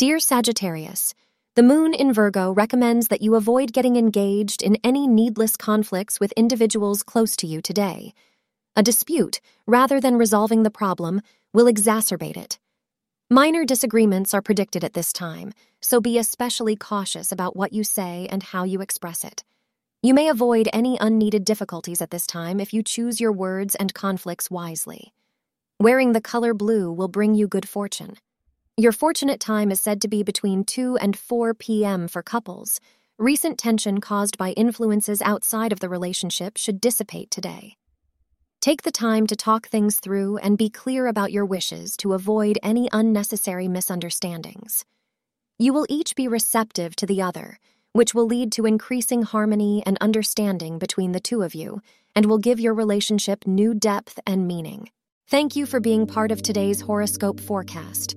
Dear Sagittarius, the moon in Virgo recommends that you avoid getting engaged in any needless conflicts with individuals close to you today. A dispute, rather than resolving the problem, will exacerbate it. Minor disagreements are predicted at this time, so be especially cautious about what you say and how you express it. You may avoid any unneeded difficulties at this time if you choose your words and conflicts wisely. Wearing the color blue will bring you good fortune. Your fortunate time is said to be between 2 and 4 p.m. for couples. Recent tension caused by influences outside of the relationship should dissipate today. Take the time to talk things through and be clear about your wishes to avoid any unnecessary misunderstandings. You will each be receptive to the other, which will lead to increasing harmony and understanding between the two of you and will give your relationship new depth and meaning. Thank you for being part of today's horoscope forecast.